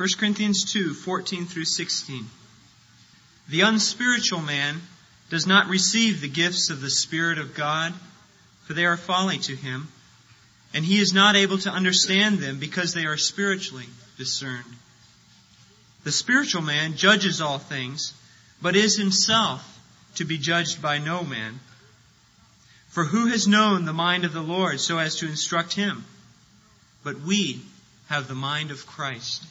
1 Corinthians 2 14 through 16. The unspiritual man does not receive the gifts of the Spirit of God, for they are folly to him, and he is not able to understand them because they are spiritually discerned. The spiritual man judges all things, but is himself to be judged by no man. For who has known the mind of the Lord so as to instruct him? But we have the mind of Christ.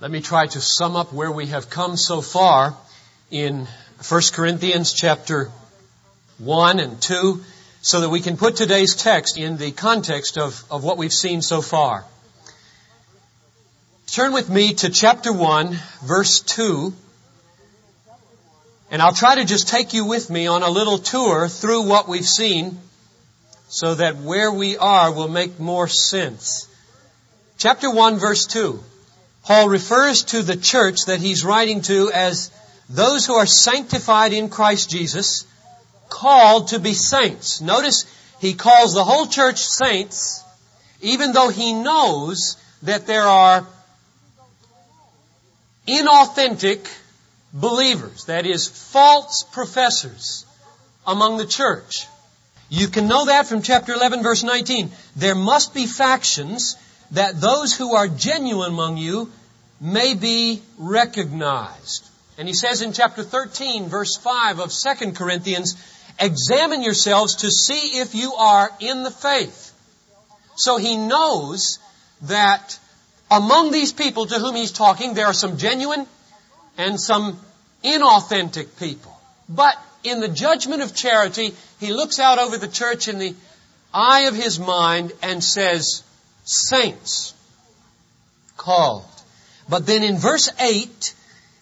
Let me try to sum up where we have come so far in 1 Corinthians chapter 1 and 2 so that we can put today's text in the context of, of what we've seen so far. Turn with me to chapter 1, verse 2. And I'll try to just take you with me on a little tour through what we've seen so that where we are will make more sense. Chapter 1 verse 2. Paul refers to the church that he's writing to as those who are sanctified in Christ Jesus, called to be saints. Notice he calls the whole church saints, even though he knows that there are inauthentic believers, that is, false professors among the church. You can know that from chapter 11 verse 19. There must be factions that those who are genuine among you may be recognized. And he says in chapter 13 verse 5 of 2 Corinthians, examine yourselves to see if you are in the faith. So he knows that among these people to whom he's talking, there are some genuine and some inauthentic people. But in the judgment of charity, he looks out over the church in the eye of his mind and says, saints, called. But then in verse 8,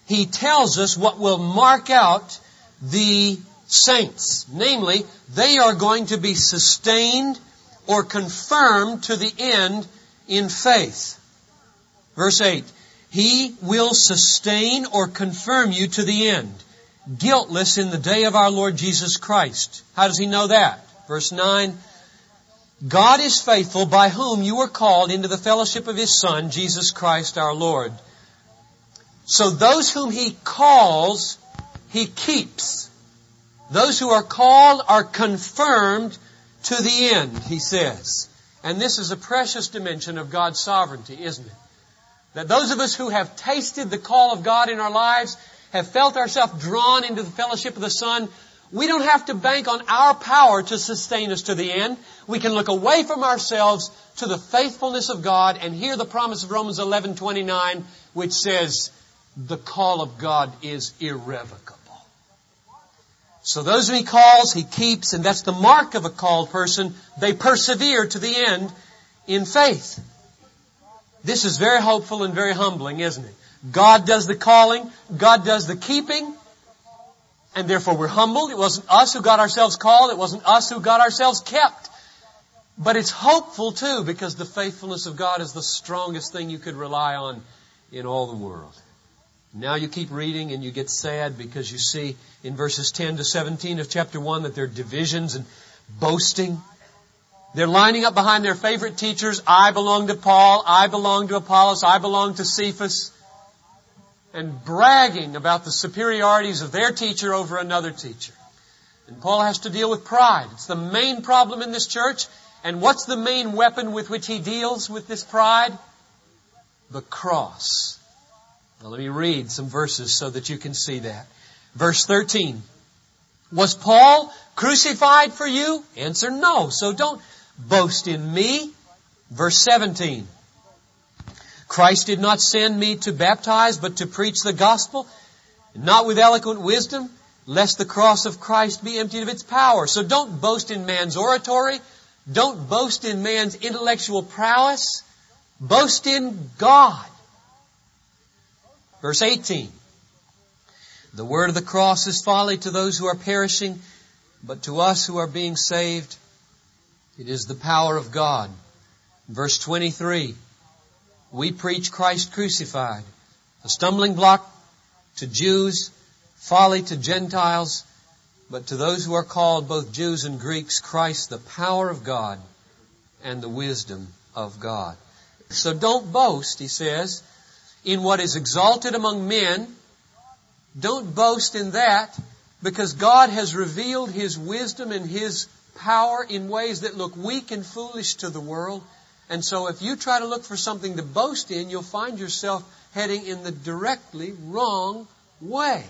he tells us what will mark out the saints. Namely, they are going to be sustained or confirmed to the end in faith. Verse 8, He will sustain or confirm you to the end, guiltless in the day of our Lord Jesus Christ. How does He know that? Verse 9, God is faithful by whom you were called into the fellowship of His Son, Jesus Christ our Lord. So those whom He calls, He keeps. Those who are called are confirmed to the end, He says. And this is a precious dimension of God's sovereignty, isn't it? That those of us who have tasted the call of God in our lives, have felt ourselves drawn into the fellowship of the Son, we don't have to bank on our power to sustain us to the end. We can look away from ourselves to the faithfulness of God and hear the promise of Romans 11:29 which says the call of God is irrevocable. So those who he calls, he keeps, and that's the mark of a called person. They persevere to the end in faith. This is very hopeful and very humbling, isn't it? God does the calling, God does the keeping, and therefore we're humbled. It wasn't us who got ourselves called, it wasn't us who got ourselves kept. But it's hopeful too, because the faithfulness of God is the strongest thing you could rely on in all the world. Now you keep reading and you get sad because you see in verses 10 to 17 of chapter 1 that there are divisions and boasting. They're lining up behind their favorite teachers. I belong to Paul. I belong to Apollos. I belong to Cephas. And bragging about the superiorities of their teacher over another teacher. And Paul has to deal with pride. It's the main problem in this church. And what's the main weapon with which he deals with this pride? The cross. Now let me read some verses so that you can see that. Verse 13. Was Paul crucified for you? Answer no. So don't boast in me. Verse 17. Christ did not send me to baptize, but to preach the gospel, not with eloquent wisdom, lest the cross of Christ be emptied of its power. So don't boast in man's oratory. Don't boast in man's intellectual prowess. Boast in God. Verse 18. The word of the cross is folly to those who are perishing, but to us who are being saved, it is the power of God. Verse 23. We preach Christ crucified, a stumbling block to Jews, folly to Gentiles, but to those who are called both Jews and Greeks, Christ the power of God and the wisdom of God. So don't boast, he says, in what is exalted among men. Don't boast in that because God has revealed His wisdom and His power in ways that look weak and foolish to the world. And so if you try to look for something to boast in, you'll find yourself heading in the directly wrong way.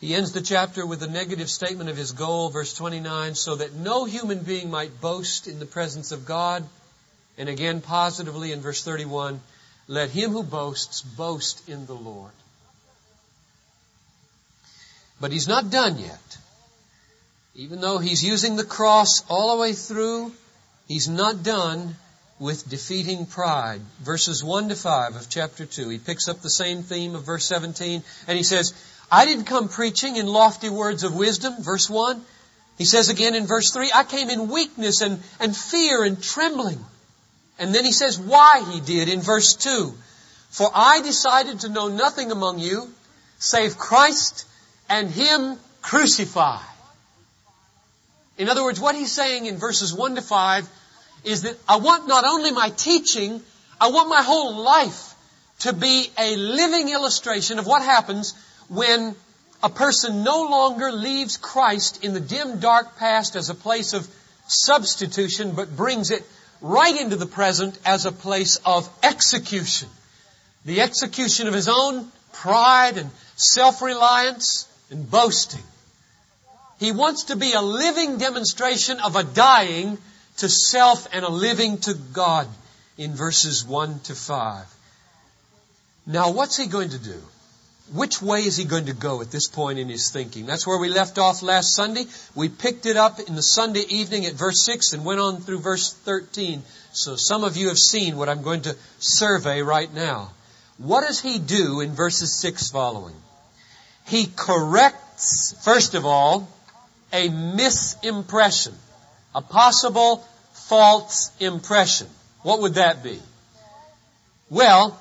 He ends the chapter with a negative statement of his goal, verse 29, so that no human being might boast in the presence of God. And again, positively in verse 31, let him who boasts boast in the Lord. But he's not done yet. Even though he's using the cross all the way through, he's not done with defeating pride. Verses 1 to 5 of chapter 2. He picks up the same theme of verse 17 and he says, I didn't come preaching in lofty words of wisdom, verse 1. He says again in verse 3, I came in weakness and, and fear and trembling. And then he says why he did in verse 2. For I decided to know nothing among you save Christ and Him crucified. In other words, what he's saying in verses 1 to 5 is that I want not only my teaching, I want my whole life to be a living illustration of what happens when a person no longer leaves Christ in the dim, dark past as a place of substitution, but brings it right into the present as a place of execution. The execution of his own pride and self-reliance and boasting. He wants to be a living demonstration of a dying to self and a living to God in verses 1 to 5. Now what's he going to do? Which way is he going to go at this point in his thinking? That's where we left off last Sunday. We picked it up in the Sunday evening at verse 6 and went on through verse 13. So some of you have seen what I'm going to survey right now. What does he do in verses 6 following? He corrects, first of all, a misimpression, a possible false impression. What would that be? Well,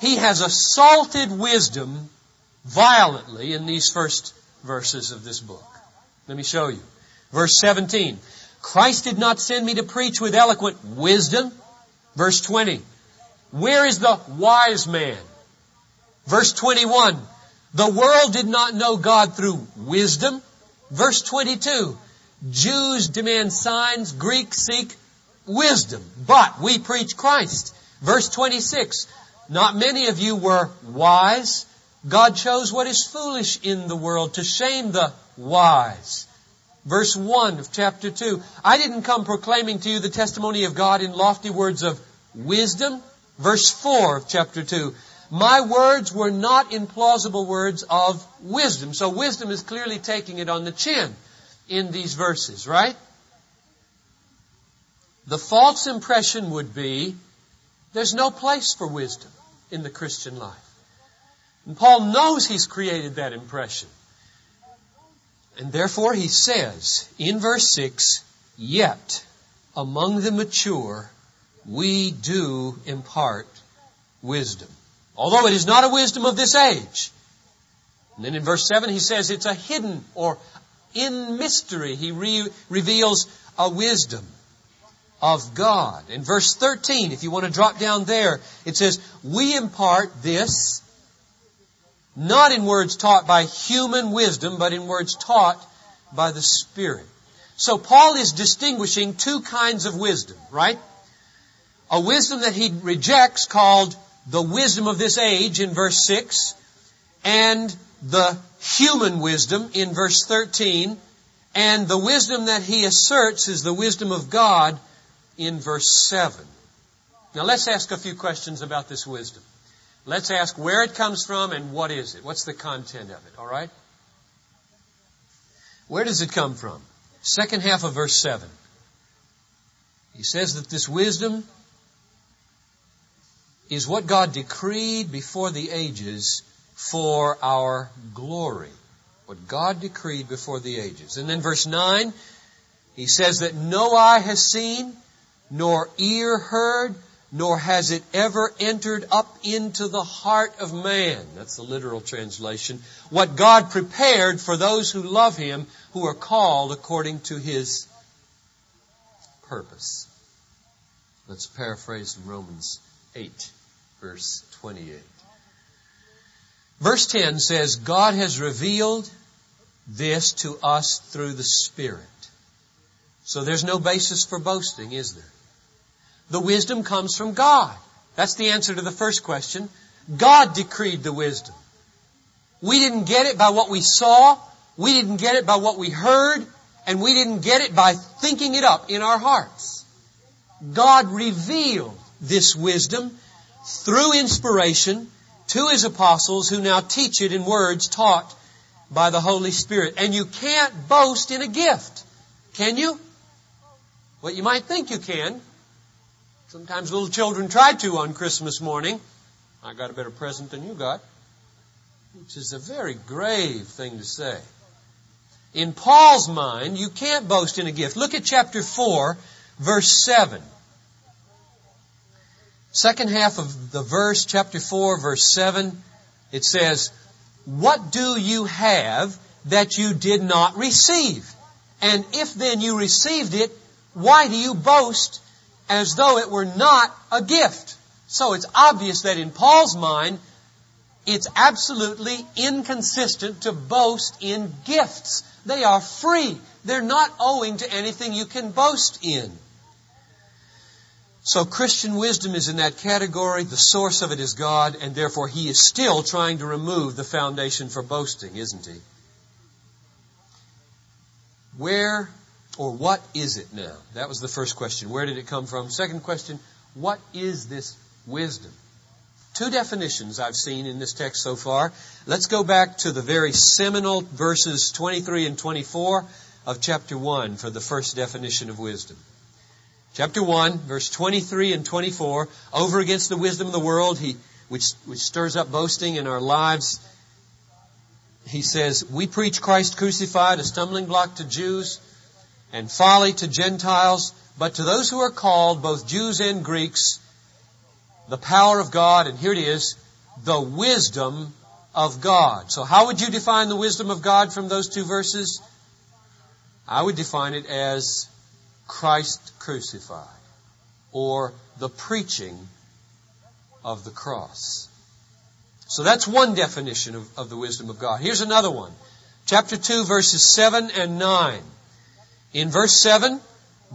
he has assaulted wisdom violently in these first verses of this book. Let me show you. Verse 17. Christ did not send me to preach with eloquent wisdom. Verse 20. Where is the wise man? Verse 21. The world did not know God through wisdom. Verse 22. Jews demand signs, Greeks seek wisdom, but we preach Christ. Verse 26. Not many of you were wise. God chose what is foolish in the world to shame the wise. Verse 1 of chapter 2. I didn't come proclaiming to you the testimony of God in lofty words of wisdom. Verse 4 of chapter 2. My words were not implausible words of wisdom. So wisdom is clearly taking it on the chin in these verses, right? The false impression would be there's no place for wisdom in the Christian life. And Paul knows he's created that impression. And therefore he says in verse 6, Yet among the mature we do impart wisdom. Although it is not a wisdom of this age. And then in verse 7 he says it's a hidden or in mystery he re- reveals a wisdom of God. In verse 13, if you want to drop down there, it says, we impart this not in words taught by human wisdom, but in words taught by the Spirit. So Paul is distinguishing two kinds of wisdom, right? A wisdom that he rejects called the wisdom of this age in verse 6, and the human wisdom in verse 13, and the wisdom that he asserts is the wisdom of God in verse 7. Now let's ask a few questions about this wisdom. Let's ask where it comes from and what is it? What's the content of it? Alright? Where does it come from? Second half of verse 7. He says that this wisdom is what God decreed before the ages for our glory. What God decreed before the ages. And then verse 9, he says that no eye has seen, nor ear heard, nor has it ever entered up into the heart of man. That's the literal translation. What God prepared for those who love Him, who are called according to His purpose. Let's paraphrase Romans 8. Verse 28. Verse 10 says, God has revealed this to us through the Spirit. So there's no basis for boasting, is there? The wisdom comes from God. That's the answer to the first question. God decreed the wisdom. We didn't get it by what we saw. We didn't get it by what we heard. And we didn't get it by thinking it up in our hearts. God revealed this wisdom through inspiration to His apostles who now teach it in words taught by the Holy Spirit. And you can't boast in a gift. Can you? Well, you might think you can. Sometimes little children try to on Christmas morning. I got a better present than you got. Which is a very grave thing to say. In Paul's mind, you can't boast in a gift. Look at chapter 4, verse 7. Second half of the verse, chapter 4, verse 7, it says, What do you have that you did not receive? And if then you received it, why do you boast as though it were not a gift? So it's obvious that in Paul's mind, it's absolutely inconsistent to boast in gifts. They are free. They're not owing to anything you can boast in. So Christian wisdom is in that category. The source of it is God, and therefore he is still trying to remove the foundation for boasting, isn't he? Where or what is it now? That was the first question. Where did it come from? Second question, what is this wisdom? Two definitions I've seen in this text so far. Let's go back to the very seminal verses 23 and 24 of chapter 1 for the first definition of wisdom. Chapter 1, verse 23 and 24, over against the wisdom of the world, he, which, which stirs up boasting in our lives. He says, We preach Christ crucified, a stumbling block to Jews and folly to Gentiles, but to those who are called, both Jews and Greeks, the power of God, and here it is, the wisdom of God. So how would you define the wisdom of God from those two verses? I would define it as Christ crucified, or the preaching of the cross. So that's one definition of, of, the wisdom of God. Here's another one. Chapter 2, verses 7 and 9. In verse 7,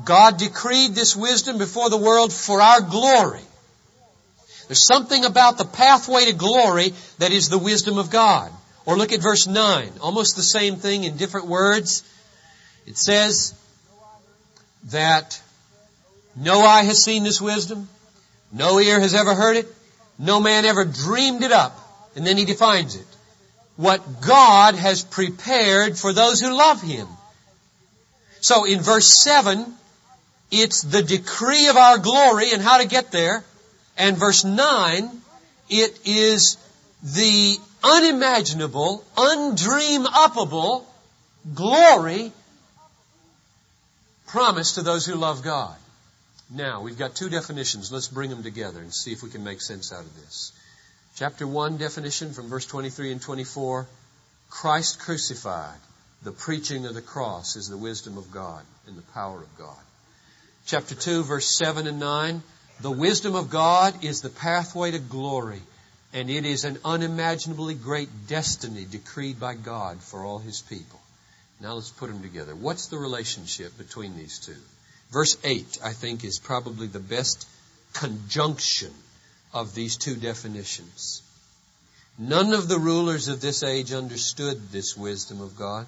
God decreed this wisdom before the world for our glory. There's something about the pathway to glory that is the wisdom of God. Or look at verse 9. Almost the same thing in different words. It says, that no eye has seen this wisdom, no ear has ever heard it, no man ever dreamed it up. And then he defines it. What God has prepared for those who love Him. So in verse 7, it's the decree of our glory and how to get there. And verse 9, it is the unimaginable, undream upable glory promise to those who love God. Now, we've got two definitions. Let's bring them together and see if we can make sense out of this. Chapter 1 definition from verse 23 and 24 Christ crucified, the preaching of the cross is the wisdom of God and the power of God. Chapter 2, verse 7 and 9 The wisdom of God is the pathway to glory, and it is an unimaginably great destiny decreed by God for all His people. Now let's put them together. What's the relationship between these two? Verse 8, I think, is probably the best conjunction of these two definitions. None of the rulers of this age understood this wisdom of God.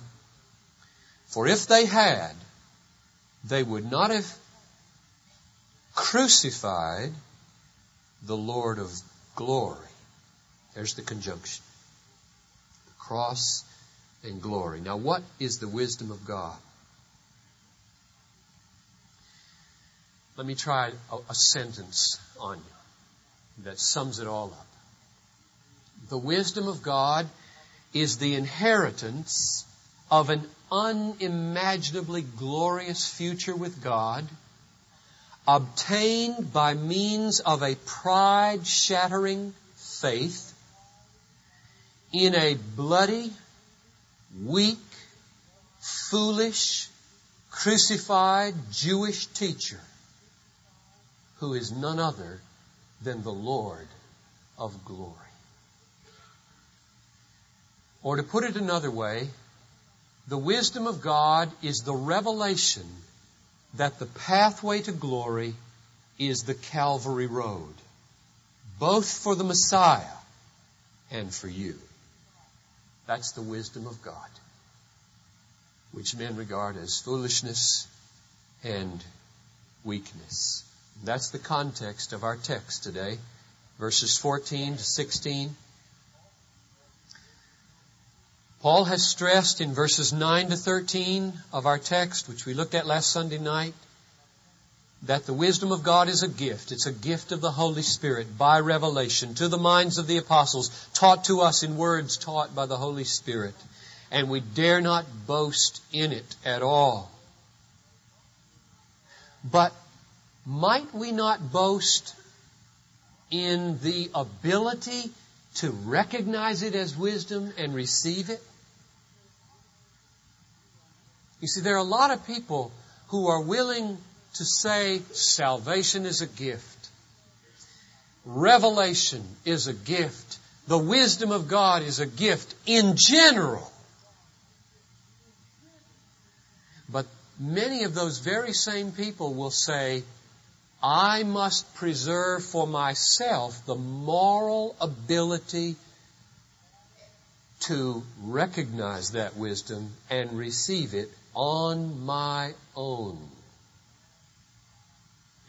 For if they had, they would not have crucified the Lord of glory. There's the conjunction. The cross and glory. Now, what is the wisdom of God? Let me try a, a sentence on you that sums it all up. The wisdom of God is the inheritance of an unimaginably glorious future with God, obtained by means of a pride shattering faith in a bloody, weak, foolish, crucified Jewish teacher who is none other than the Lord of glory. Or to put it another way, the wisdom of God is the revelation that the pathway to glory is the Calvary Road, both for the Messiah and for you. That's the wisdom of God, which men regard as foolishness and weakness. That's the context of our text today, verses 14 to 16. Paul has stressed in verses 9 to 13 of our text, which we looked at last Sunday night, that the wisdom of God is a gift. It's a gift of the Holy Spirit by revelation to the minds of the apostles, taught to us in words taught by the Holy Spirit. And we dare not boast in it at all. But might we not boast in the ability to recognize it as wisdom and receive it? You see, there are a lot of people who are willing to say salvation is a gift. Revelation is a gift. The wisdom of God is a gift in general. But many of those very same people will say, I must preserve for myself the moral ability to recognize that wisdom and receive it on my own.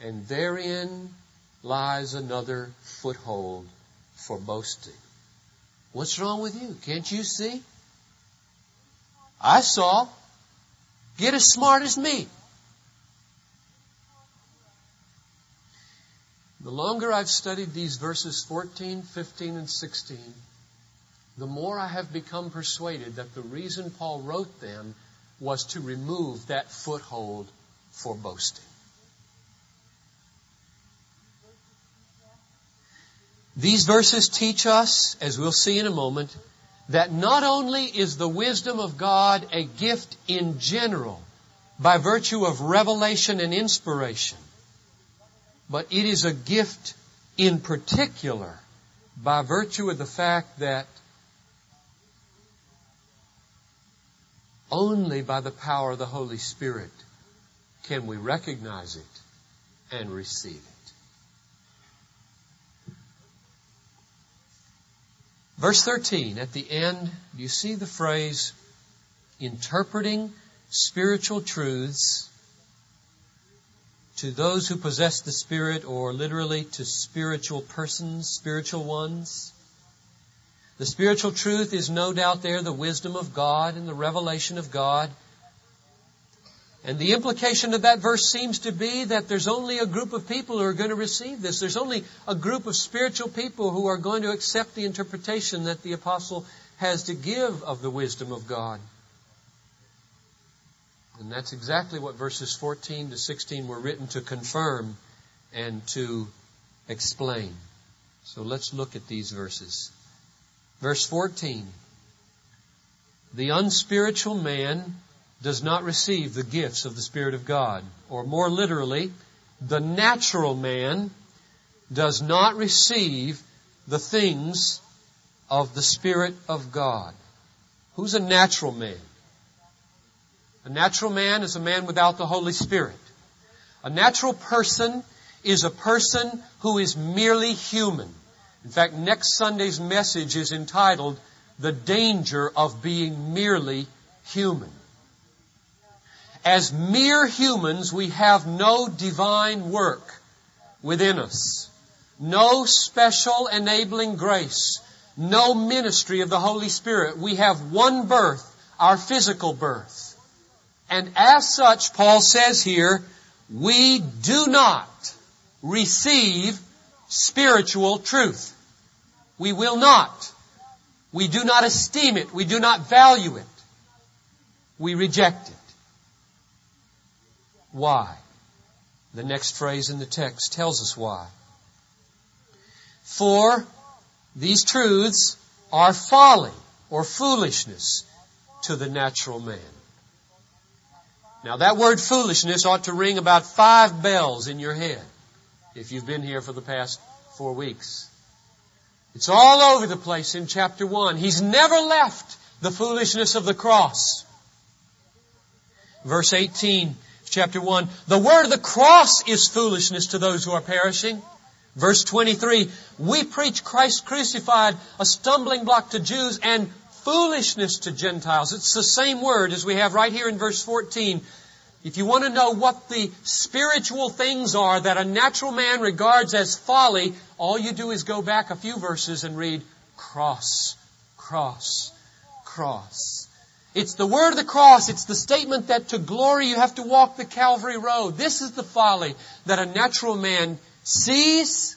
And therein lies another foothold for boasting. What's wrong with you? Can't you see? I saw. Get as smart as me. The longer I've studied these verses 14, 15, and 16, the more I have become persuaded that the reason Paul wrote them was to remove that foothold for boasting. These verses teach us, as we'll see in a moment, that not only is the wisdom of God a gift in general by virtue of revelation and inspiration, but it is a gift in particular by virtue of the fact that only by the power of the Holy Spirit can we recognize it and receive it. Verse 13, at the end, you see the phrase, interpreting spiritual truths to those who possess the Spirit, or literally to spiritual persons, spiritual ones. The spiritual truth is no doubt there the wisdom of God and the revelation of God. And the implication of that verse seems to be that there's only a group of people who are going to receive this. There's only a group of spiritual people who are going to accept the interpretation that the apostle has to give of the wisdom of God. And that's exactly what verses 14 to 16 were written to confirm and to explain. So let's look at these verses. Verse 14. The unspiritual man does not receive the gifts of the Spirit of God. Or more literally, the natural man does not receive the things of the Spirit of God. Who's a natural man? A natural man is a man without the Holy Spirit. A natural person is a person who is merely human. In fact, next Sunday's message is entitled The Danger of Being Merely Human. As mere humans, we have no divine work within us. No special enabling grace. No ministry of the Holy Spirit. We have one birth, our physical birth. And as such, Paul says here, we do not receive spiritual truth. We will not. We do not esteem it. We do not value it. We reject it. Why? The next phrase in the text tells us why. For these truths are folly or foolishness to the natural man. Now that word foolishness ought to ring about five bells in your head if you've been here for the past four weeks. It's all over the place in chapter 1. He's never left the foolishness of the cross. Verse 18, chapter 1, the word of the cross is foolishness to those who are perishing. Verse 23, we preach Christ crucified, a stumbling block to Jews and foolishness to Gentiles. It's the same word as we have right here in verse 14. If you want to know what the spiritual things are that a natural man regards as folly, all you do is go back a few verses and read cross, cross, cross. It's the word of the cross. It's the statement that to glory you have to walk the Calvary road. This is the folly that a natural man sees,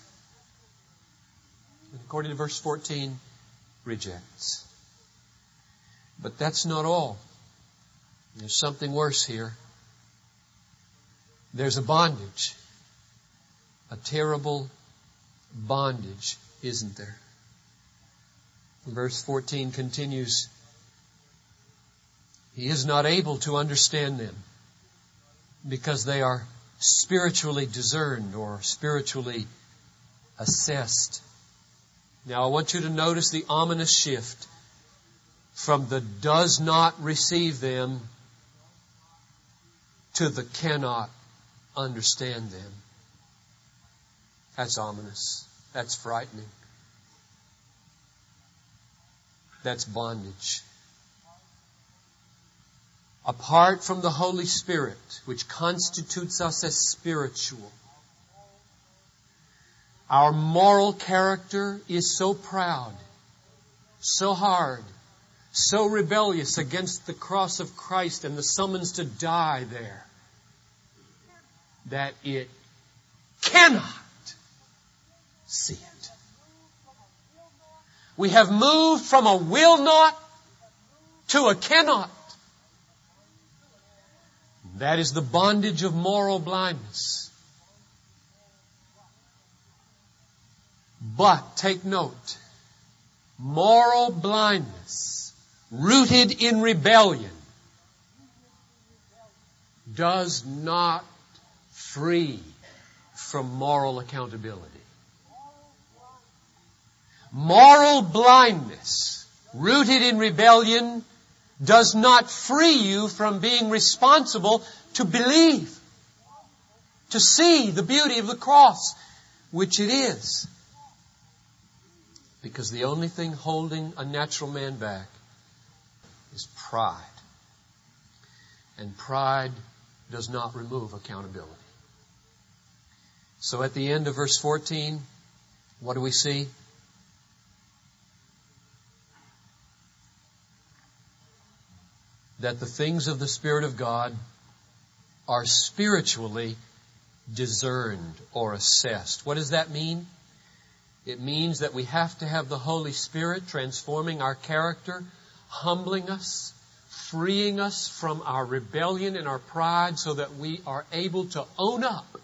and according to verse 14, rejects. But that's not all. There's something worse here. There's a bondage. A terrible bondage, isn't there? Verse 14 continues, He is not able to understand them because they are spiritually discerned or spiritually assessed. Now I want you to notice the ominous shift from the does not receive them to the cannot understand them. That's ominous. That's frightening. That's bondage. Apart from the Holy Spirit, which constitutes us as spiritual, our moral character is so proud, so hard, so rebellious against the cross of Christ and the summons to die there that it cannot see it. We have moved from a will not to a cannot. That is the bondage of moral blindness. But take note, moral blindness rooted in rebellion does not free from moral accountability. Moral blindness, rooted in rebellion, does not free you from being responsible to believe, to see the beauty of the cross, which it is. Because the only thing holding a natural man back is pride. And pride does not remove accountability. So at the end of verse 14, what do we see? That the things of the Spirit of God are spiritually discerned or assessed. What does that mean? It means that we have to have the Holy Spirit transforming our character, humbling us, freeing us from our rebellion and our pride so that we are able to own up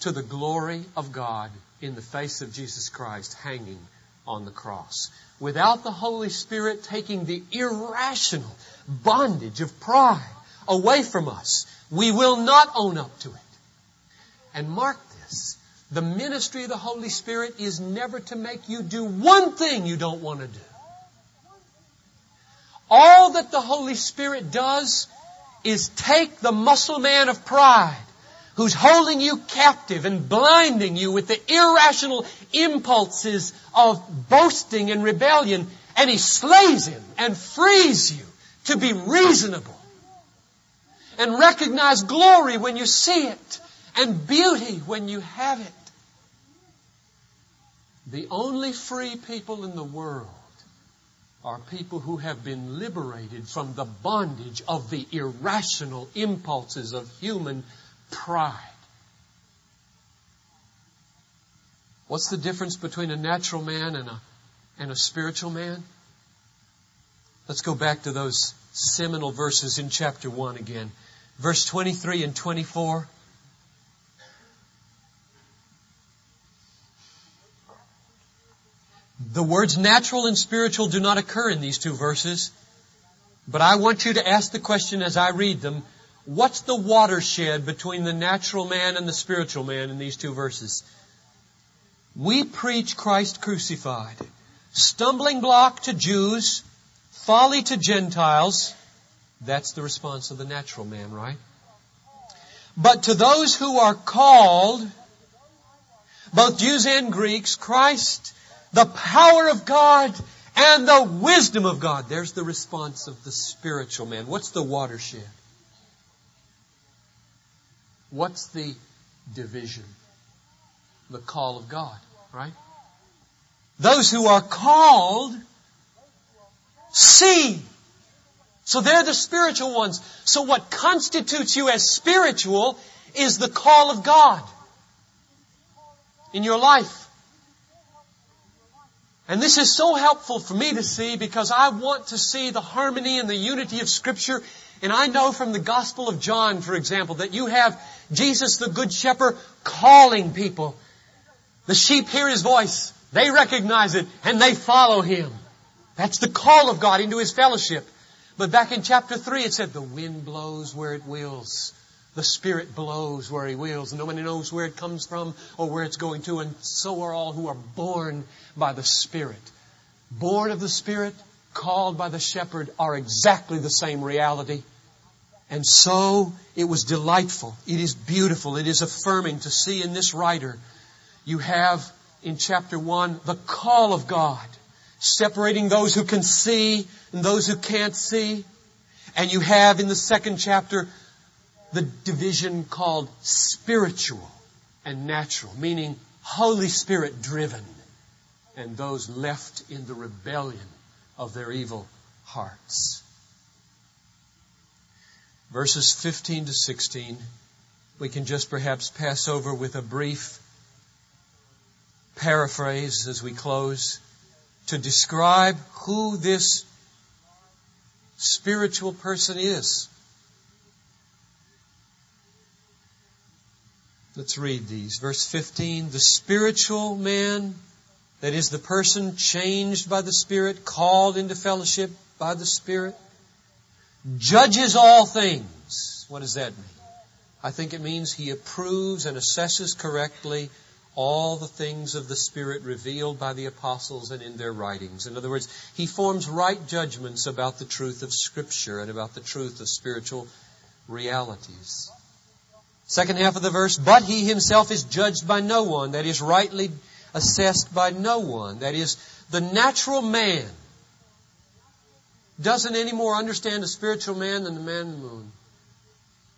to the glory of God in the face of Jesus Christ hanging on the cross. Without the Holy Spirit taking the irrational bondage of pride away from us, we will not own up to it. And mark this. The ministry of the Holy Spirit is never to make you do one thing you don't want to do. All that the Holy Spirit does is take the muscle man of pride who's holding you captive and blinding you with the irrational impulses of boasting and rebellion, and he slays him and frees you to be reasonable and recognize glory when you see it and beauty when you have it. The only free people in the world are people who have been liberated from the bondage of the irrational impulses of human pride. What's the difference between a natural man and a, and a spiritual man? Let's go back to those seminal verses in chapter 1 again. Verse 23 and 24. The words natural and spiritual do not occur in these two verses, but I want you to ask the question as I read them, What's the watershed between the natural man and the spiritual man in these two verses? We preach Christ crucified, stumbling block to Jews, folly to Gentiles. That's the response of the natural man, right? But to those who are called, both Jews and Greeks, Christ, the power of God and the wisdom of God. There's the response of the spiritual man. What's the watershed? What's the division? The call of God, right? Those who are called see. So they're the spiritual ones. So what constitutes you as spiritual is the call of God in your life. And this is so helpful for me to see because I want to see the harmony and the unity of Scripture. And I know from the Gospel of John, for example, that you have Jesus the Good Shepherd calling people. The sheep hear His voice. They recognize it and they follow Him. That's the call of God into His fellowship. But back in chapter 3 it said, the wind blows where it wills. The Spirit blows where He wills. And nobody knows where it comes from or where it's going to. And so are all who are born by the Spirit. Born of the Spirit, called by the shepherd are exactly the same reality. And so it was delightful. It is beautiful. It is affirming to see in this writer, you have in chapter one the call of God, separating those who can see and those who can't see. And you have in the second chapter the division called spiritual and natural, meaning Holy Spirit driven and those left in the rebellion of their evil hearts. Verses 15 to 16, we can just perhaps pass over with a brief paraphrase as we close to describe who this spiritual person is. Let's read these. Verse 15, the spiritual man that is the person changed by the Spirit, called into fellowship by the Spirit, judges all things. What does that mean? I think it means he approves and assesses correctly all the things of the Spirit revealed by the apostles and in their writings. In other words, he forms right judgments about the truth of Scripture and about the truth of spiritual realities. Second half of the verse, but he himself is judged by no one, that is rightly assessed by no one. That is, the natural man doesn't any more understand a spiritual man than the man in the moon.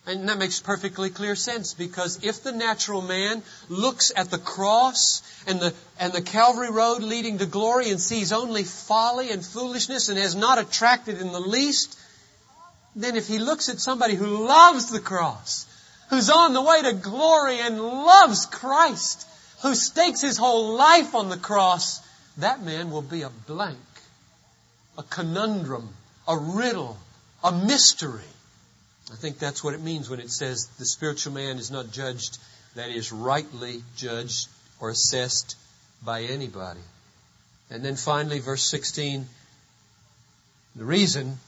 And that makes perfectly clear sense because if the natural man looks at the cross and the, and the Calvary road leading to glory and sees only folly and foolishness and has not attracted in the least, then if he looks at somebody who loves the cross, who's on the way to glory and loves Christ, who stakes his whole life on the cross, that man will be a blank, a conundrum, a riddle, a mystery. I think that's what it means when it says the spiritual man is not judged, that is, rightly judged or assessed by anybody. And then finally, verse 16, the reason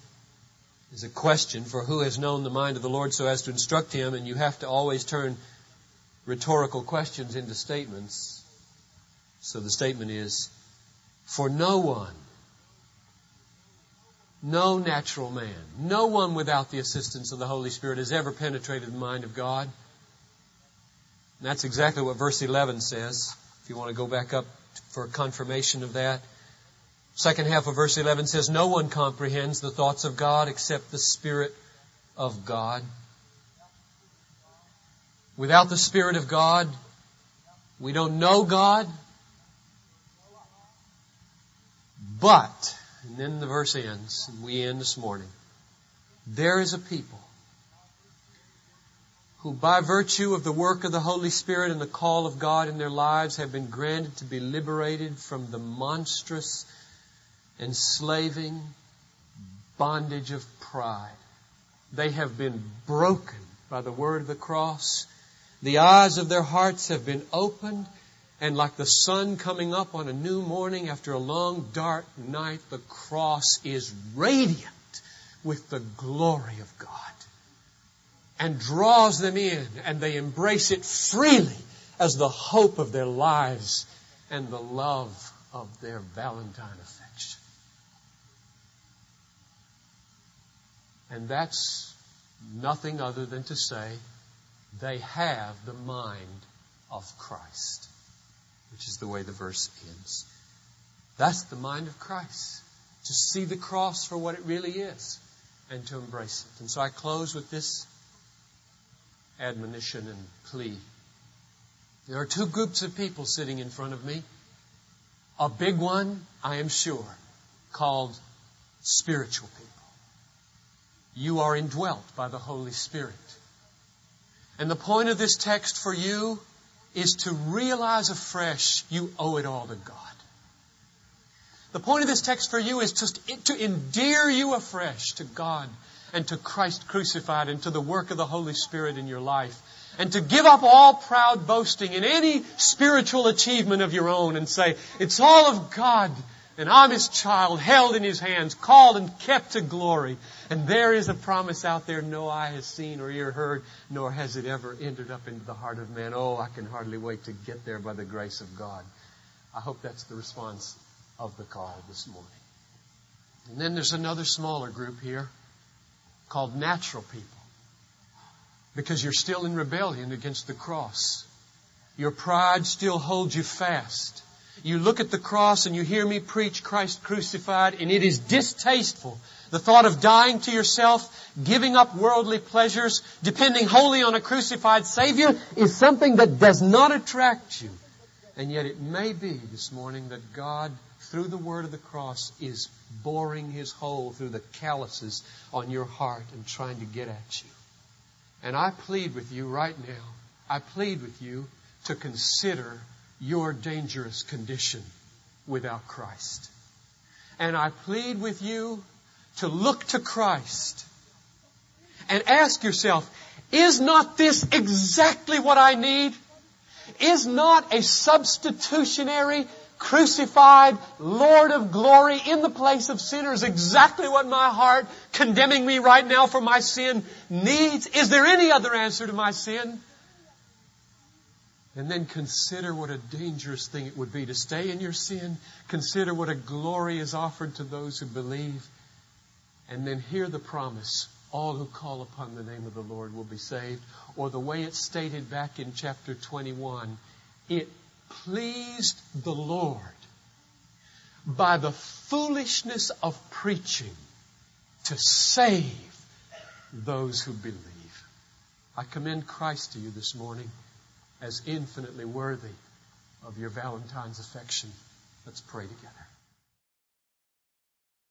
is a question for who has known the mind of the Lord so as to instruct him, and you have to always turn rhetorical questions into statements. So the statement is, for no one, no natural man, no one without the assistance of the Holy Spirit has ever penetrated the mind of God. And that's exactly what verse 11 says. If you want to go back up for confirmation of that. Second half of verse 11 says, No one comprehends the thoughts of God except the Spirit of God. Without the Spirit of God, we don't know God. But, and then the verse ends, and we end this morning. There is a people who by virtue of the work of the Holy Spirit and the call of God in their lives have been granted to be liberated from the monstrous, enslaving bondage of pride. They have been broken by the word of the cross the eyes of their hearts have been opened, and like the sun coming up on a new morning after a long dark night, the cross is radiant with the glory of God and draws them in, and they embrace it freely as the hope of their lives and the love of their Valentine affection. And that's nothing other than to say they have the mind of Christ, which is the way the verse ends. That's the mind of Christ. To see the cross for what it really is and to embrace it. And so I close with this admonition and plea. There are two groups of people sitting in front of me. A big one, I am sure, called spiritual people. You are indwelt by the Holy Spirit. And the point of this text for you is to realize afresh you owe it all to God. The point of this text for you is just to endear you afresh to God and to Christ crucified and to the work of the Holy Spirit in your life. And to give up all proud boasting in any spiritual achievement of your own and say, it's all of God and I'm His child, held in His hands, called and kept to glory. And there is a promise out there no eye has seen or ear heard, nor has it ever entered up into the heart of man. Oh, I can hardly wait to get there by the grace of God. I hope that's the response of the call this morning. And then there's another smaller group here called natural people. Because you're still in rebellion against the cross. Your pride still holds you fast. You look at the cross and you hear me preach Christ crucified and it is distasteful. The thought of dying to yourself, giving up worldly pleasures, depending wholly on a crucified Savior is something that does not attract you. And yet it may be this morning that God, through the word of the cross, is boring his hole through the calluses on your heart and trying to get at you. And I plead with you right now, I plead with you to consider your dangerous condition without Christ. And I plead with you to look to Christ and ask yourself, is not this exactly what I need? Is not a substitutionary, crucified Lord of glory in the place of sinners exactly what my heart, condemning me right now for my sin, needs? Is there any other answer to my sin? And then consider what a dangerous thing it would be to stay in your sin. Consider what a glory is offered to those who believe. And then hear the promise all who call upon the name of the Lord will be saved. Or the way it's stated back in chapter 21, it pleased the Lord by the foolishness of preaching to save those who believe. I commend Christ to you this morning as infinitely worthy of your Valentine's affection. Let's pray together.